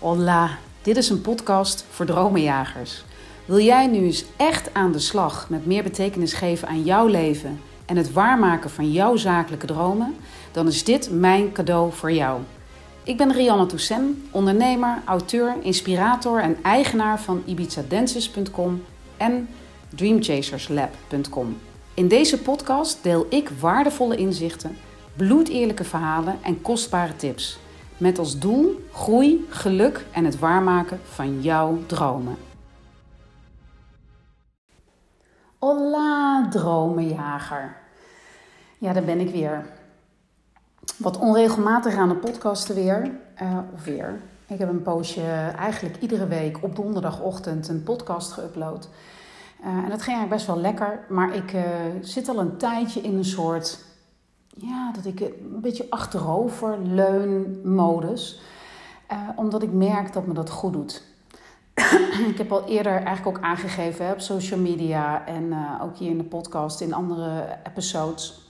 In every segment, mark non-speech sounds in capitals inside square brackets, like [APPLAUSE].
Hola, dit is een podcast voor dromenjagers. Wil jij nu eens echt aan de slag met meer betekenis geven aan jouw leven en het waarmaken van jouw zakelijke dromen? Dan is dit mijn cadeau voor jou. Ik ben Rianne Toussaint, ondernemer, auteur, inspirator en eigenaar van ibizadances.com en dreamchaserslab.com. In deze podcast deel ik waardevolle inzichten, bloedeerlijke verhalen en kostbare tips. Met als doel groei, geluk en het waarmaken van jouw dromen. Hola, dromenjager. Ja, daar ben ik weer. Wat onregelmatig aan de podcasten weer. Uh, of weer. Ik heb een poosje eigenlijk iedere week op donderdagochtend een podcast geüpload. Uh, en dat ging eigenlijk best wel lekker. Maar ik uh, zit al een tijdje in een soort ja, dat ik een beetje achterover leun modus. Uh, omdat ik merk dat me dat goed doet. ik heb al eerder eigenlijk ook aangegeven hè, op social media en uh, ook hier in de podcast, in andere episodes.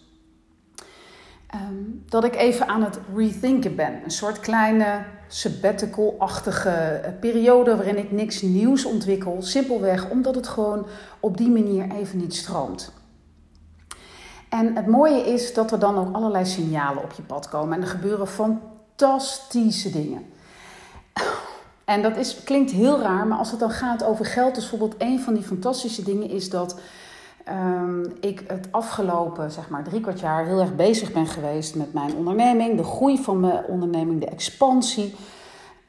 Um, dat ik even aan het rethinken ben. Een soort kleine sabbatical-achtige periode waarin ik niks nieuws ontwikkel. Simpelweg omdat het gewoon op die manier even niet stroomt. En het mooie is dat er dan ook allerlei signalen op je pad komen. En er gebeuren fantastische dingen. [LAUGHS] En dat is, klinkt heel raar, maar als het dan gaat over geld, is bijvoorbeeld een van die fantastische dingen is dat um, ik het afgelopen zeg maar drie kwart jaar heel erg bezig ben geweest met mijn onderneming, de groei van mijn onderneming, de expansie.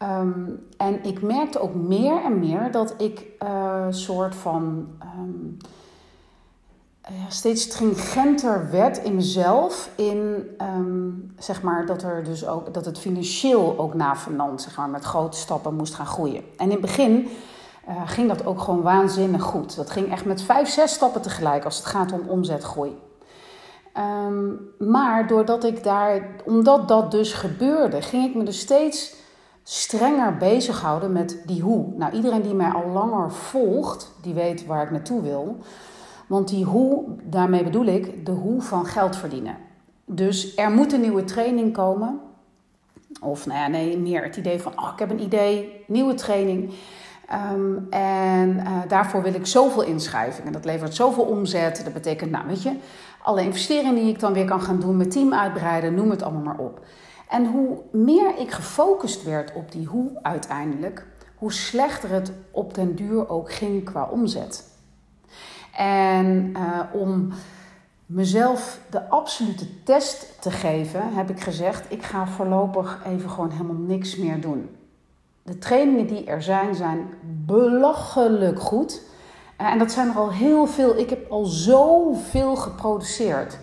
Um, en ik merkte ook meer en meer dat ik een uh, soort van ja, steeds stringenter werd in mezelf. In um, zeg maar dat, er dus ook, dat het financieel ook navenant zeg maar, met grote stappen moest gaan groeien. En in het begin uh, ging dat ook gewoon waanzinnig goed. Dat ging echt met vijf, zes stappen tegelijk als het gaat om omzetgroei. Um, maar doordat ik daar, omdat dat dus gebeurde, ging ik me dus steeds strenger bezighouden met die hoe. Nou, iedereen die mij al langer volgt, die weet waar ik naartoe wil. Want die hoe, daarmee bedoel ik de hoe van geld verdienen. Dus er moet een nieuwe training komen. Of nou ja, nee, meer het idee van, oh, ik heb een idee, nieuwe training. Um, en uh, daarvoor wil ik zoveel inschrijvingen. Dat levert zoveel omzet. Dat betekent, nou weet je, alle investeringen die ik dan weer kan gaan doen, mijn team uitbreiden, noem het allemaal maar op. En hoe meer ik gefocust werd op die hoe uiteindelijk, hoe slechter het op den duur ook ging qua omzet. En uh, om mezelf de absolute test te geven, heb ik gezegd: ik ga voorlopig even gewoon helemaal niks meer doen. De trainingen die er zijn, zijn belachelijk goed. En dat zijn er al heel veel. Ik heb al zoveel geproduceerd.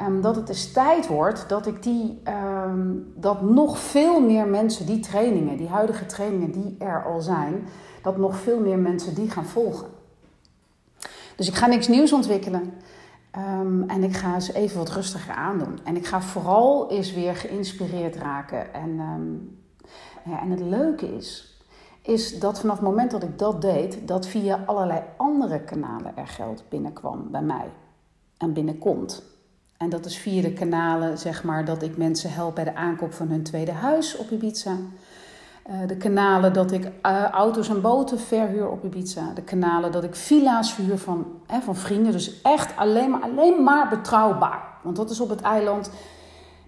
Um, dat het dus tijd wordt dat ik die, um, dat nog veel meer mensen die trainingen, die huidige trainingen die er al zijn, dat nog veel meer mensen die gaan volgen. Dus ik ga niks nieuws ontwikkelen. Um, en ik ga ze even wat rustiger aandoen. En ik ga vooral eens weer geïnspireerd raken. En, ja, en het leuke is, is dat vanaf het moment dat ik dat deed, dat via allerlei andere kanalen er geld binnenkwam bij mij. En binnenkomt. En dat is via de kanalen, zeg maar, dat ik mensen help bij de aankoop van hun tweede huis op Ibiza. Uh, de kanalen dat ik uh, auto's en boten verhuur op Ibiza. De kanalen dat ik villa's verhuur van, hè, van vrienden. Dus echt alleen maar, alleen maar betrouwbaar. Want dat is op het eiland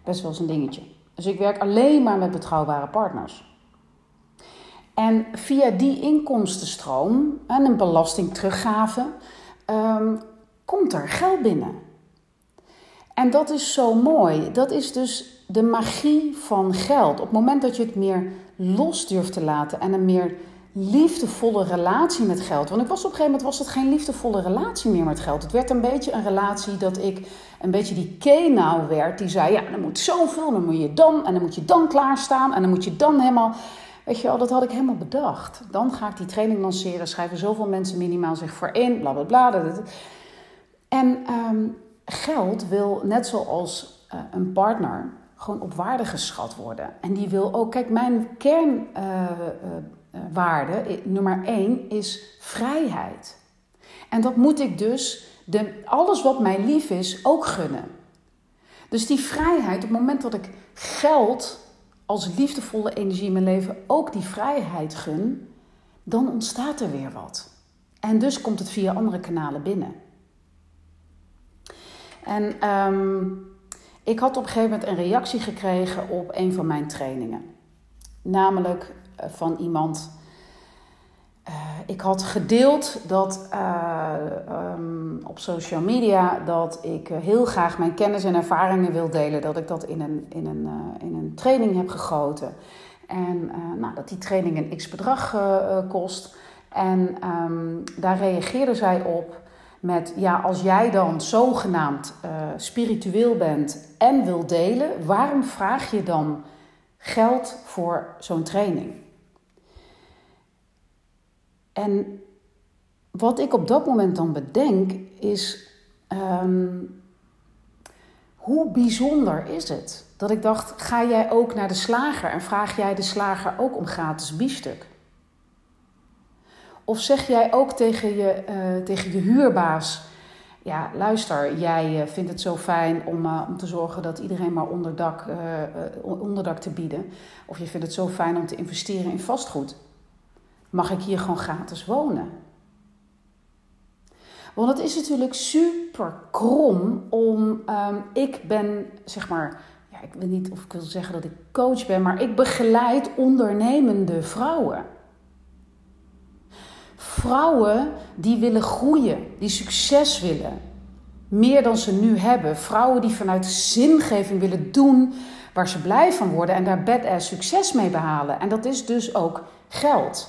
best wel eens een dingetje. Dus ik werk alleen maar met betrouwbare partners. En via die inkomstenstroom en een belastingteruggave um, komt er geld binnen. En dat is zo mooi. Dat is dus de magie van geld. Op het moment dat je het meer los durft te laten en een meer liefdevolle relatie met geld. Want ik was op een gegeven moment was het geen liefdevolle relatie meer met geld. Het werd een beetje een relatie dat ik een beetje die kenau werd. Die zei, ja, dan moet zoveel, dan moet je dan, en dan moet je dan klaarstaan, en dan moet je dan helemaal... Weet je wel, dat had ik helemaal bedacht. Dan ga ik die training lanceren, schrijven zoveel mensen minimaal zich voor in, bla bla bla. En um, geld wil, net zoals uh, een partner, gewoon op waarde geschat worden. En die wil ook, kijk, mijn kernwaarde, uh, uh, nummer één, is vrijheid. En dat moet ik dus, de, alles wat mij lief is, ook gunnen. Dus die vrijheid, op het moment dat ik geld als liefdevolle energie in mijn leven ook die vrijheid gun, dan ontstaat er weer wat. En dus komt het via andere kanalen binnen. En ehm, ik had op een gegeven moment een reactie gekregen op een van mijn trainingen. Namelijk eh, van iemand. Uh, ik had gedeeld dat uh, um, op social media dat ik heel graag mijn kennis en ervaringen wil delen. Dat ik dat in een, in een, in een training heb gegoten. En nou, dat die training een x bedrag kost. En um, daar reageerde zij op met: Ja, als jij dan zogenaamd spiritueel bent en wil delen, waarom vraag je dan geld voor zo'n training. En wat ik op dat moment dan bedenk is, um, hoe bijzonder is het? Dat ik dacht, ga jij ook naar de slager en vraag jij de slager ook om gratis biefstuk? Of zeg jij ook tegen je, uh, tegen je huurbaas, ja, luister, jij eh, vindt het zo fijn om, uh, om te zorgen dat iedereen maar onderdak, onderdak te bieden. Of je vindt het zo fijn om te investeren in vastgoed. Mag ik hier gewoon gratis wonen? Want het is natuurlijk super krom om. Um, ik ben, zeg maar, ja, ik weet niet of ik wil zeggen dat ik coach ben, maar ik begeleid ondernemende vrouwen. Vrouwen die willen groeien, die succes willen. Meer dan ze nu hebben. Vrouwen die vanuit zingeving willen doen waar ze blij van worden en daar badass succes mee behalen. En dat is dus ook geld.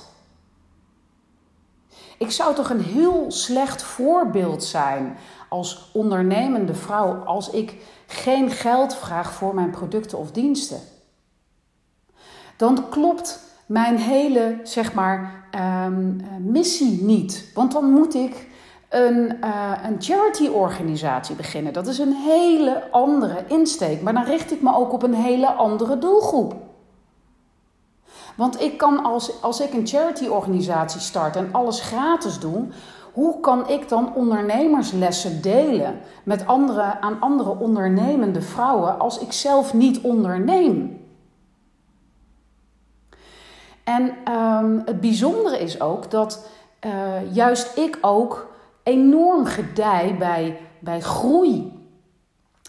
Ik zou toch een heel slecht voorbeeld zijn als ondernemende vrouw als ik geen geld vraag voor mijn producten of diensten. Dan klopt mijn hele, zeg maar, um, missie niet. Want dan moet ik een, uh, een charity-organisatie beginnen. Dat is een hele andere insteek. Maar dan richt ik me ook op een hele andere doelgroep. Want ik kan als, als ik een charity-organisatie start en alles gratis doe, hoe kan ik dan ondernemerslessen delen met andere, aan andere ondernemende vrouwen als ik zelf niet onderneem? En um, het bijzondere is ook dat uh, juist ik ook enorm gedij bij, bij groei,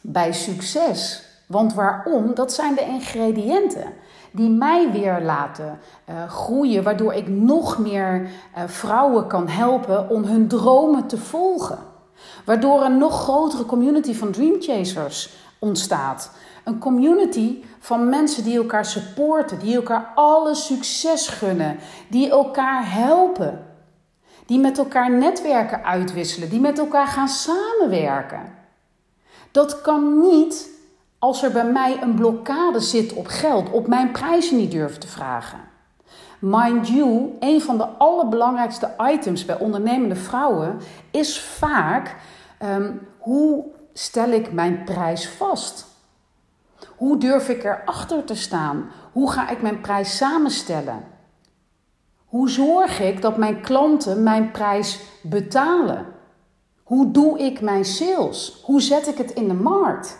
bij succes. Want waarom? Dat zijn de ingrediënten die mij weer laten uh, groeien, waardoor ik nog meer uh, vrouwen kan helpen om hun dromen te volgen. Waardoor een nog grotere community van dreamchasers ontstaat. Een community van mensen die elkaar supporten, die elkaar alle succes gunnen, die elkaar helpen, die met elkaar netwerken uitwisselen, die met elkaar gaan samenwerken. Dat kan niet als er bij mij een blokkade zit op geld, op mijn prijzen niet durven te vragen. Mind you, een van de allerbelangrijkste items bij ondernemende vrouwen is vaak um, hoe stel ik mijn prijs vast? Hoe durf ik erachter te staan? Hoe ga ik mijn prijs samenstellen? Hoe zorg ik dat mijn klanten mijn prijs betalen? Hoe doe ik mijn sales? Hoe zet ik het in de markt?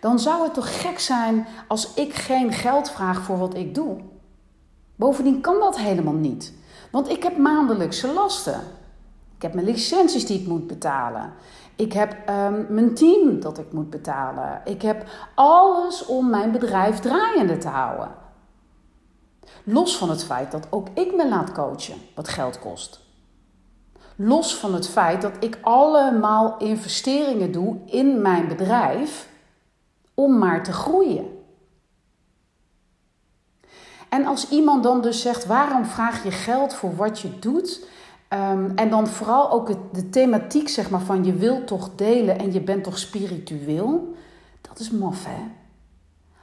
Dan zou het toch gek zijn als ik geen geld vraag voor wat ik doe. Bovendien kan dat helemaal niet, want ik heb maandelijkse lasten. Ik heb mijn licenties die ik moet betalen. Ik heb um, mijn team dat ik moet betalen. Ik heb alles om mijn bedrijf draaiende te houden. Los van het feit dat ook ik me laat coachen, wat geld kost. Los van het feit dat ik allemaal investeringen doe in mijn bedrijf om maar te groeien. En als iemand dan dus zegt: waarom vraag je geld voor wat je doet? Um, en dan vooral ook het, de thematiek zeg maar, van je wilt toch delen en je bent toch spiritueel. Dat is maf hè.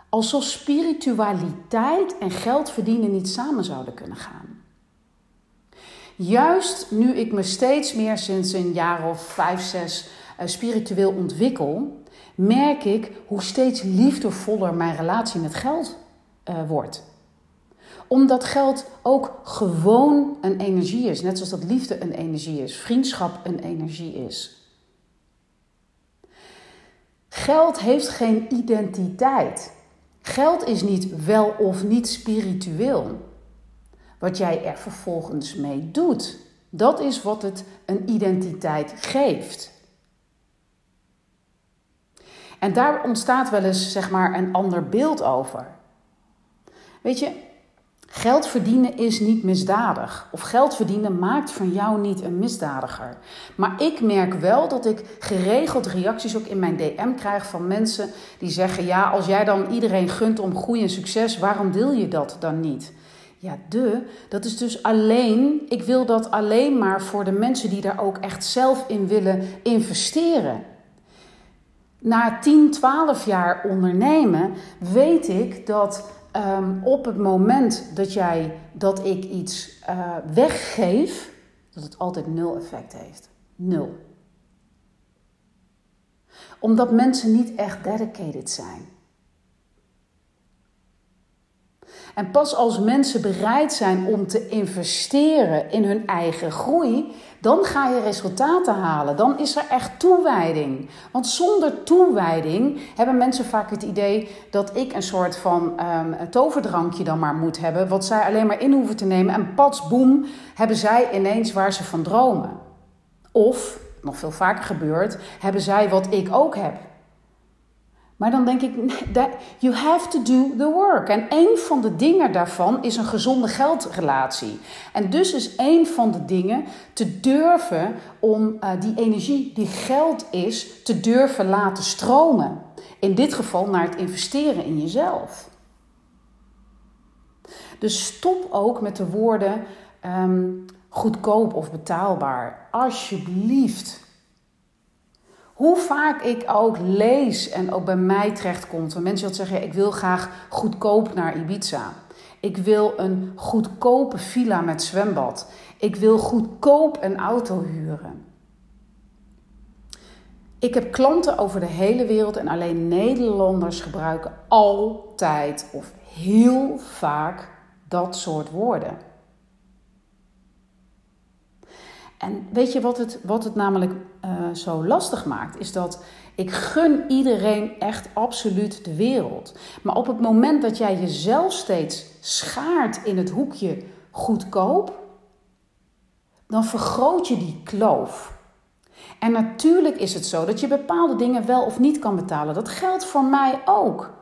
Alsof spiritualiteit en geld verdienen niet samen zouden kunnen gaan. Juist nu ik me steeds meer sinds een jaar of vijf, zes uh, spiritueel ontwikkel, merk ik hoe steeds liefdevoller mijn relatie met geld uh, wordt omdat geld ook gewoon een energie is. Net zoals dat liefde een energie is, vriendschap een energie is. Geld heeft geen identiteit. Geld is niet wel of niet spiritueel. Wat jij er vervolgens mee doet, dat is wat het een identiteit geeft. En daar ontstaat wel eens zeg maar een ander beeld over. Weet je, geld verdienen is niet misdadig. Of geld verdienen maakt van jou niet een misdadiger. Maar ik merk wel dat ik geregeld reacties ook in mijn DM krijg van mensen die zeggen: Ja, als jij dan iedereen gunt om groei en succes, waarom deel je dat dan niet? Ja, de, dat is dus alleen, ik wil dat alleen maar voor de mensen die daar ook echt zelf in willen investeren. Na 10, 12 jaar ondernemen weet ik dat um, op het moment dat, jij, dat ik iets uh, weggeef, dat het altijd nul effect heeft. Nul. Omdat mensen niet echt dedicated zijn. En pas als mensen bereid zijn om te investeren in hun eigen groei, dan ga je resultaten halen. Dan is er echt toewijding. Want zonder toewijding hebben mensen vaak het idee dat ik een soort van um, toverdrankje dan maar moet hebben, wat zij alleen maar in hoeven te nemen. En pats, boem, hebben zij ineens waar ze van dromen. Of, nog veel vaker gebeurt, hebben zij wat ik ook heb. Maar dan denk ik, [LAUGHS] you have to do the work. En een van de dingen daarvan is een gezonde geldrelatie. En dus is een van de dingen te durven om uh, die energie die geld is, te durven laten stromen. In dit geval naar het investeren in jezelf. Dus stop ook met de woorden um, goedkoop of betaalbaar. Alsjeblieft. Hoe vaak ik ook lees en ook bij mij terechtkomt, van mensen dat zeggen: ik wil graag goedkoop naar Ibiza. Ik wil een goedkope villa met zwembad. Ik wil goedkoop een auto huren. Ik heb klanten over de hele wereld en alleen Nederlanders gebruiken altijd of heel vaak dat soort woorden. En weet je wat het, wat het namelijk uh, zo lastig maakt? Is dat ik gun iedereen echt absoluut de wereld. Maar op het moment dat jij jezelf steeds schaart in het hoekje goedkoop, dan vergroot je die kloof. En natuurlijk is het zo dat je bepaalde dingen wel of niet kan betalen. Dat geldt voor mij ook.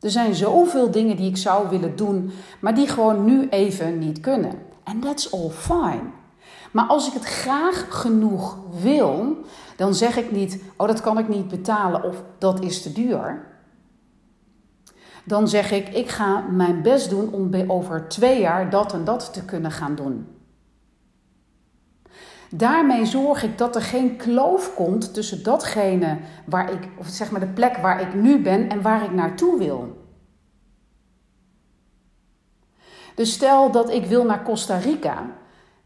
Er zijn zoveel dingen die ik zou willen doen, maar die gewoon nu even niet kunnen. And that's all fine. Maar als ik het graag genoeg wil, dan zeg ik niet: Oh, dat kan ik niet betalen of dat is te duur. Dan zeg ik: Ik ga mijn best doen om over twee jaar dat en dat te kunnen gaan doen. Daarmee zorg ik dat er geen kloof komt tussen datgene waar ik, of zeg maar de plek waar ik nu ben en waar ik naartoe wil. Dus stel dat ik wil naar Costa Rica,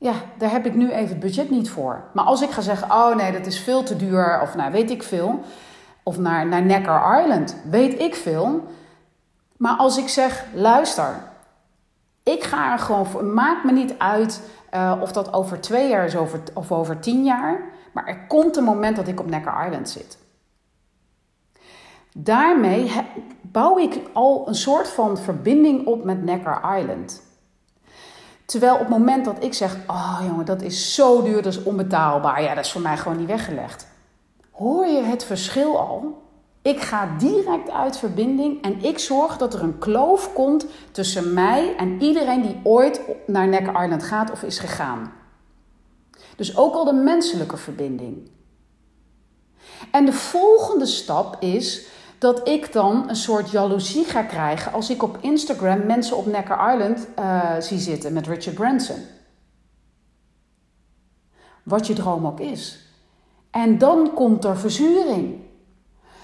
ja, daar heb ik nu even het budget niet voor. Maar als ik ga zeggen, oh nee, dat is veel te duur, of nou weet ik veel, of naar, naar Necker Island, weet ik veel. Maar als ik zeg, luister, ik ga er gewoon voor, maakt me niet uit uh, of dat over twee jaar is over, of over tien jaar, maar er komt een moment dat ik op Necker Island zit. Daarmee bouw ik al een soort van verbinding op met Necker Island. Terwijl op het moment dat ik zeg, oh jongen, dat is zo duur, dat is onbetaalbaar. Ja, dat is voor mij gewoon niet weggelegd. Hoor je het verschil al? Ik ga direct uit verbinding en ik zorg dat er een kloof komt tussen mij en iedereen die ooit naar Neck Island gaat of is gegaan. Dus ook al de menselijke verbinding. En de volgende stap is dat ik dan een soort jaloezie ga krijgen als ik op Instagram mensen op Necker Island uh, zie zitten met Richard Branson. Wat je droom ook is. En dan komt er verzuring.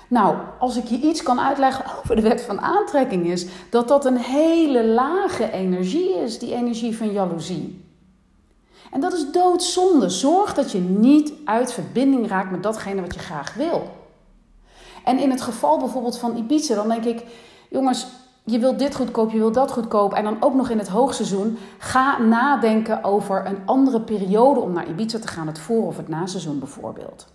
Nou, als ik je iets kan uitleggen [LAUGHS] over de wet van aantrekking is dat dat een hele lage energie is, die energie van jaloezie. En dat is doodzonde. Zorg dat je niet uit verbinding raakt met datgene wat je graag wil. En in het geval bijvoorbeeld van Ibiza, dan denk ik, jongens, je wilt dit goedkoop, je wilt dat goedkoop. En dan ook nog in het hoogseizoen. Ga nadenken over een andere periode om naar Ibiza te gaan. Het voor- of het naseizoen bijvoorbeeld.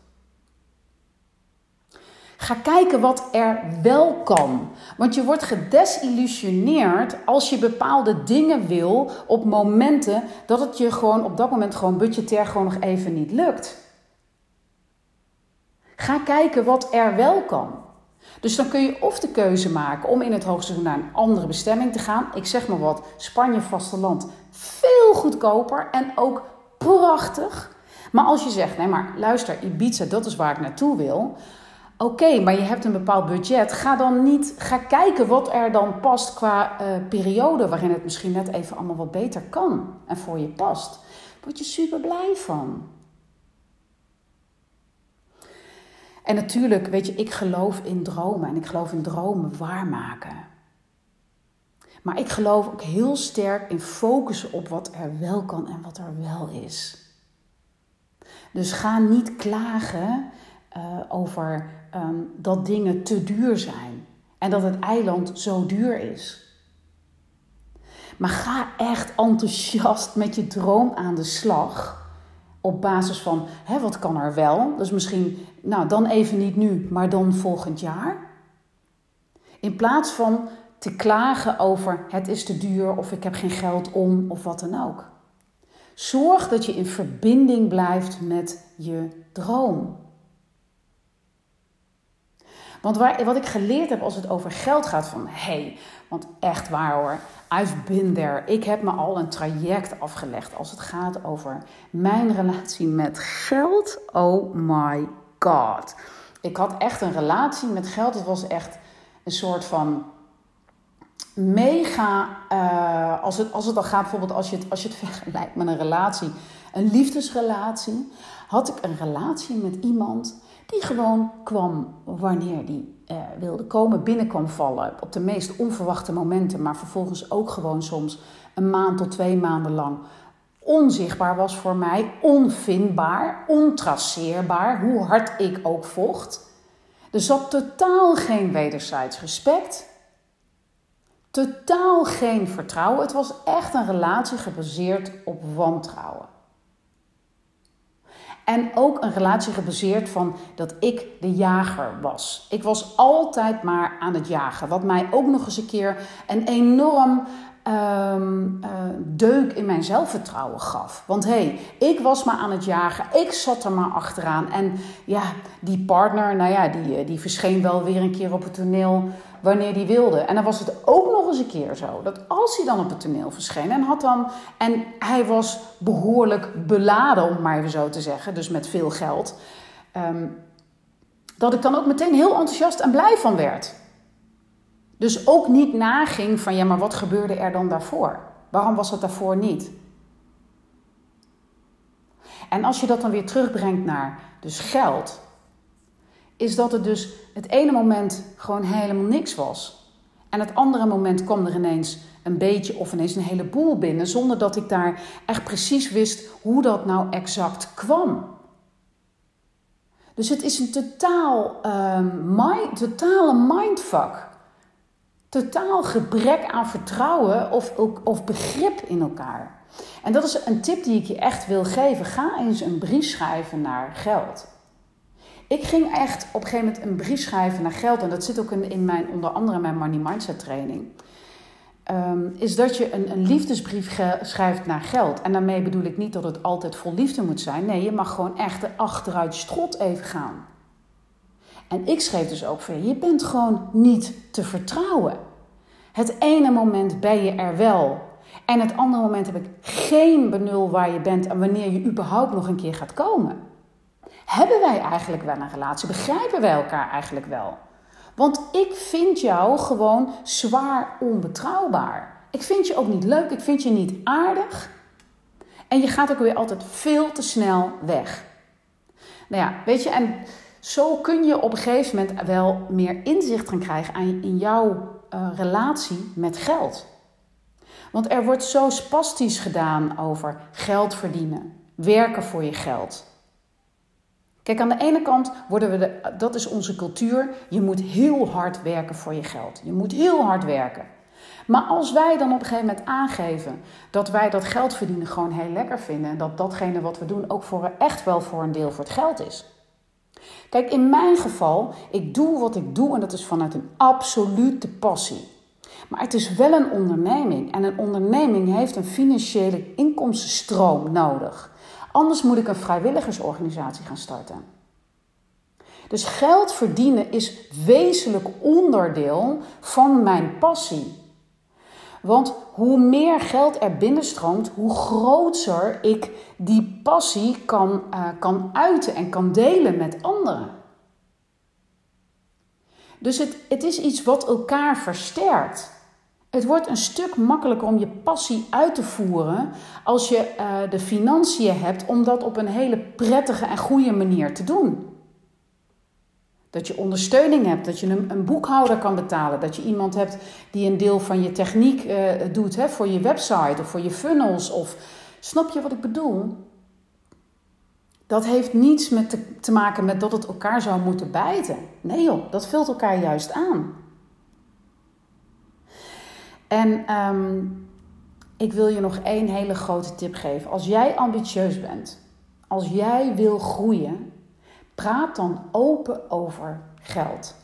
Ga kijken wat er wel kan. Want je wordt gedesillusioneerd als je bepaalde dingen wil op momenten dat het je gewoon op dat moment gewoon budgetair gewoon nog even niet lukt. Ga kijken wat er wel kan. Dus dan kun je of de keuze maken om in het hoogseizoen naar een andere bestemming te gaan. Ik zeg maar wat, Spanje vasteland. Veel goedkoper en ook prachtig. Maar als je zegt, nee maar luister, Ibiza, dat is waar ik naartoe wil. Oké, maar je hebt een bepaald budget. Ga dan niet, ga kijken wat er dan past qua uh, periode waarin het misschien net even allemaal wat beter kan en voor je past. Word je super blij van. En natuurlijk, weet je, ik geloof in dromen en ik geloof in dromen waarmaken. Maar ik geloof ook heel sterk in focussen op wat er wel kan en wat er wel is. Dus ga niet klagen uh, over um, dat dingen te duur zijn en dat het eiland zo duur is. Maar ga echt enthousiast met je droom aan de slag. Op basis van, hè, wat kan er wel? Dus misschien, nou dan even niet nu, maar dan volgend jaar. In plaats van te klagen over het is te duur of ik heb geen geld om of wat dan ook. Zorg dat je in verbinding blijft met je droom. Want waar, wat ik geleerd heb als het over geld gaat, van hé, hey, want echt waar hoor, I've been there. Ik heb me al een traject afgelegd als het gaat over mijn relatie met geld. Oh my god. Ik had echt een relatie met geld. Het was echt een soort van mega. Uh, als, het, als het dan gaat, bijvoorbeeld als je, het, als je het [LAUGHS] vergelijkt met een relatie, een liefdesrelatie, had ik een relatie met iemand die gewoon kwam wanneer die uh, wilde komen, binnenkwam vallen op de meest onverwachte momenten, maar vervolgens ook gewoon soms een maand tot twee maanden lang onzichtbaar was voor mij, onvindbaar, ontraceerbaar, hoe hard ik ook vocht. Er zat totaal geen wederzijds respect. Totaal geen vertrouwen. Het was echt een relatie gebaseerd op wantrouwen. En ook een relatie gebaseerd van dat ik de jager was. Ik was altijd maar aan het jagen. Wat mij ook nog eens een keer een enorm um, uh, deuk in mijn zelfvertrouwen gaf. Want hé, hey, ik was maar aan het jagen, ik zat er maar achteraan. En ja, die partner, nou ja, die, eh, die verscheen wel weer een keer op het toneel wanneer die wilde. En dan was het ook nog een keer zo dat als hij dan op het toneel verscheen en had dan. En hij was behoorlijk beladen, om maar even zo te zeggen, dus met veel geld. Um, dat ik dan ook meteen heel enthousiast en blij van werd. Dus ook niet naging van ja, maar wat gebeurde er dan daarvoor? Waarom was het daarvoor niet? En als je dat dan weer terugbrengt naar dus geld, is dat het dus het ene moment gewoon helemaal niks was. En het andere moment kwam er ineens een beetje of ineens een heleboel binnen, zonder dat ik daar echt precies wist hoe dat nou exact kwam. Dus het is een totaal, mind, totale mindfuck totaal gebrek aan vertrouwen of, of begrip in elkaar. En dat is een tip die ik je echt wil geven. Ga eens een brief schrijven naar geld. Ik ging echt op een gegeven moment een brief schrijven naar geld. En dat zit ook in, mijn, onder andere mijn Money Mindset training. Um, is dat je een, een liefdesbrief schrijft naar geld. En daarmee bedoel ik niet dat het altijd vol liefde moet zijn. Nee, je mag gewoon echt achteruit strot even gaan. En ik schreef dus ook van je bent gewoon niet te vertrouwen. Het ene moment ben je er wel. En het andere moment heb ik geen benul waar je bent en wanneer je überhaupt nog een keer gaat komen. Hebben wij eigenlijk wel een relatie? Begrijpen wij elkaar eigenlijk wel? Want ik vind jou gewoon zwaar onbetrouwbaar. Ik vind je ook niet leuk, ik vind je niet aardig. En je gaat ook weer altijd veel te snel weg. Nou ja, weet je, en zo kun je op een gegeven moment wel meer inzicht gaan krijgen in jouw uh, relatie met geld. Want er wordt zo spastisch gedaan over geld verdienen, werken voor je geld. Kijk, aan de ene kant worden we, dat is onze cultuur, je moet heel hard werken voor je geld. Je moet heel hard werken. Maar als wij dan op een gegeven moment aangeven dat wij dat geld verdienen gewoon heel lekker vinden en dat datgene wat we doen ook voor echt wel voor een deel voor het geld is, Kijk, in mijn geval, ik doe wat ik doe en dat is vanuit een absolute passie. Maar het is wel een onderneming en een onderneming heeft een financiële inkomstenstroom nodig. Anders moet ik een vrijwilligersorganisatie gaan starten. Dus geld verdienen is wezenlijk onderdeel van mijn passie. Want hoe meer geld er binnenstroomt, hoe groter ik die passie kan, uh, kan uiten en kan delen met anderen. Dus het, het is iets wat elkaar versterkt. Het wordt een stuk makkelijker om je passie uit te voeren als je uh, de financiën hebt om dat op een hele prettige en goede manier te doen. Dat je ondersteuning hebt, dat je een, een, boekhouder kan betalen, dat je iemand hebt die een deel van je techniek uh, doet hè, voor je website of voor je funnels. Of snap je wat ik bedoel? Dat heeft niets met te, te maken met dat het elkaar zou moeten bijten. Nee joh, dat vult elkaar juist aan. En um, ik wil je nog één hele grote tip geven. Als jij ambitieus bent, als jij wil groeien, praat dan open over geld.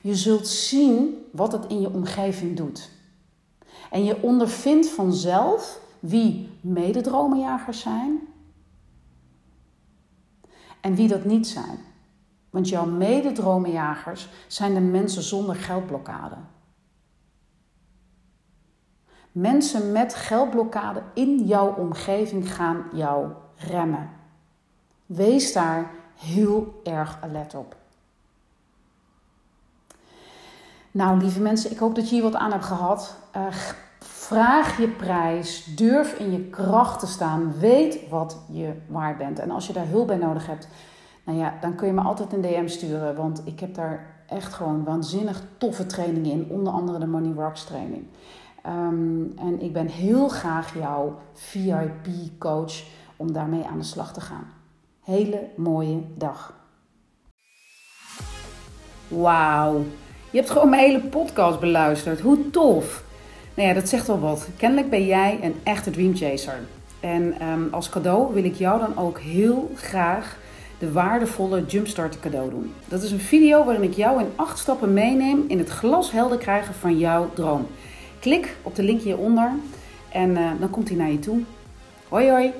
Je zult zien wat het in je omgeving doet. En je ondervindt vanzelf wie mededromenjagers zijn en wie dat niet zijn. Want jouw mededromenjagers zijn de mensen zonder geldblokkade. Mensen met geldblokkade in jouw omgeving gaan jou remmen. Wees daar heel erg alert op. Nou, lieve mensen, ik hoop dat je hier wat aan hebt gehad. Uh, vraag je prijs, durf in je kracht te staan, weet wat je waard bent. En als je daar hulp bij nodig hebt, nou ja, dan kun je me altijd een DM sturen, want ik heb daar echt gewoon waanzinnig toffe trainingen in, onder andere de Money Rocks training. Um, en ik ben heel graag jouw VIP-coach om daarmee aan de slag te gaan. Hele mooie dag. Wauw, je hebt gewoon mijn hele podcast beluisterd. Hoe tof! Nou ja, dat zegt wel wat. Kennelijk ben jij een echte dreamchaser. En um, als cadeau wil ik jou dan ook heel graag de waardevolle Jumpstart cadeau doen. Dat is een video waarin ik jou in acht stappen meeneem in het glashelder krijgen van jouw droom. Klik op de link hieronder en uh, dan komt hij naar je toe. Hoi hoi!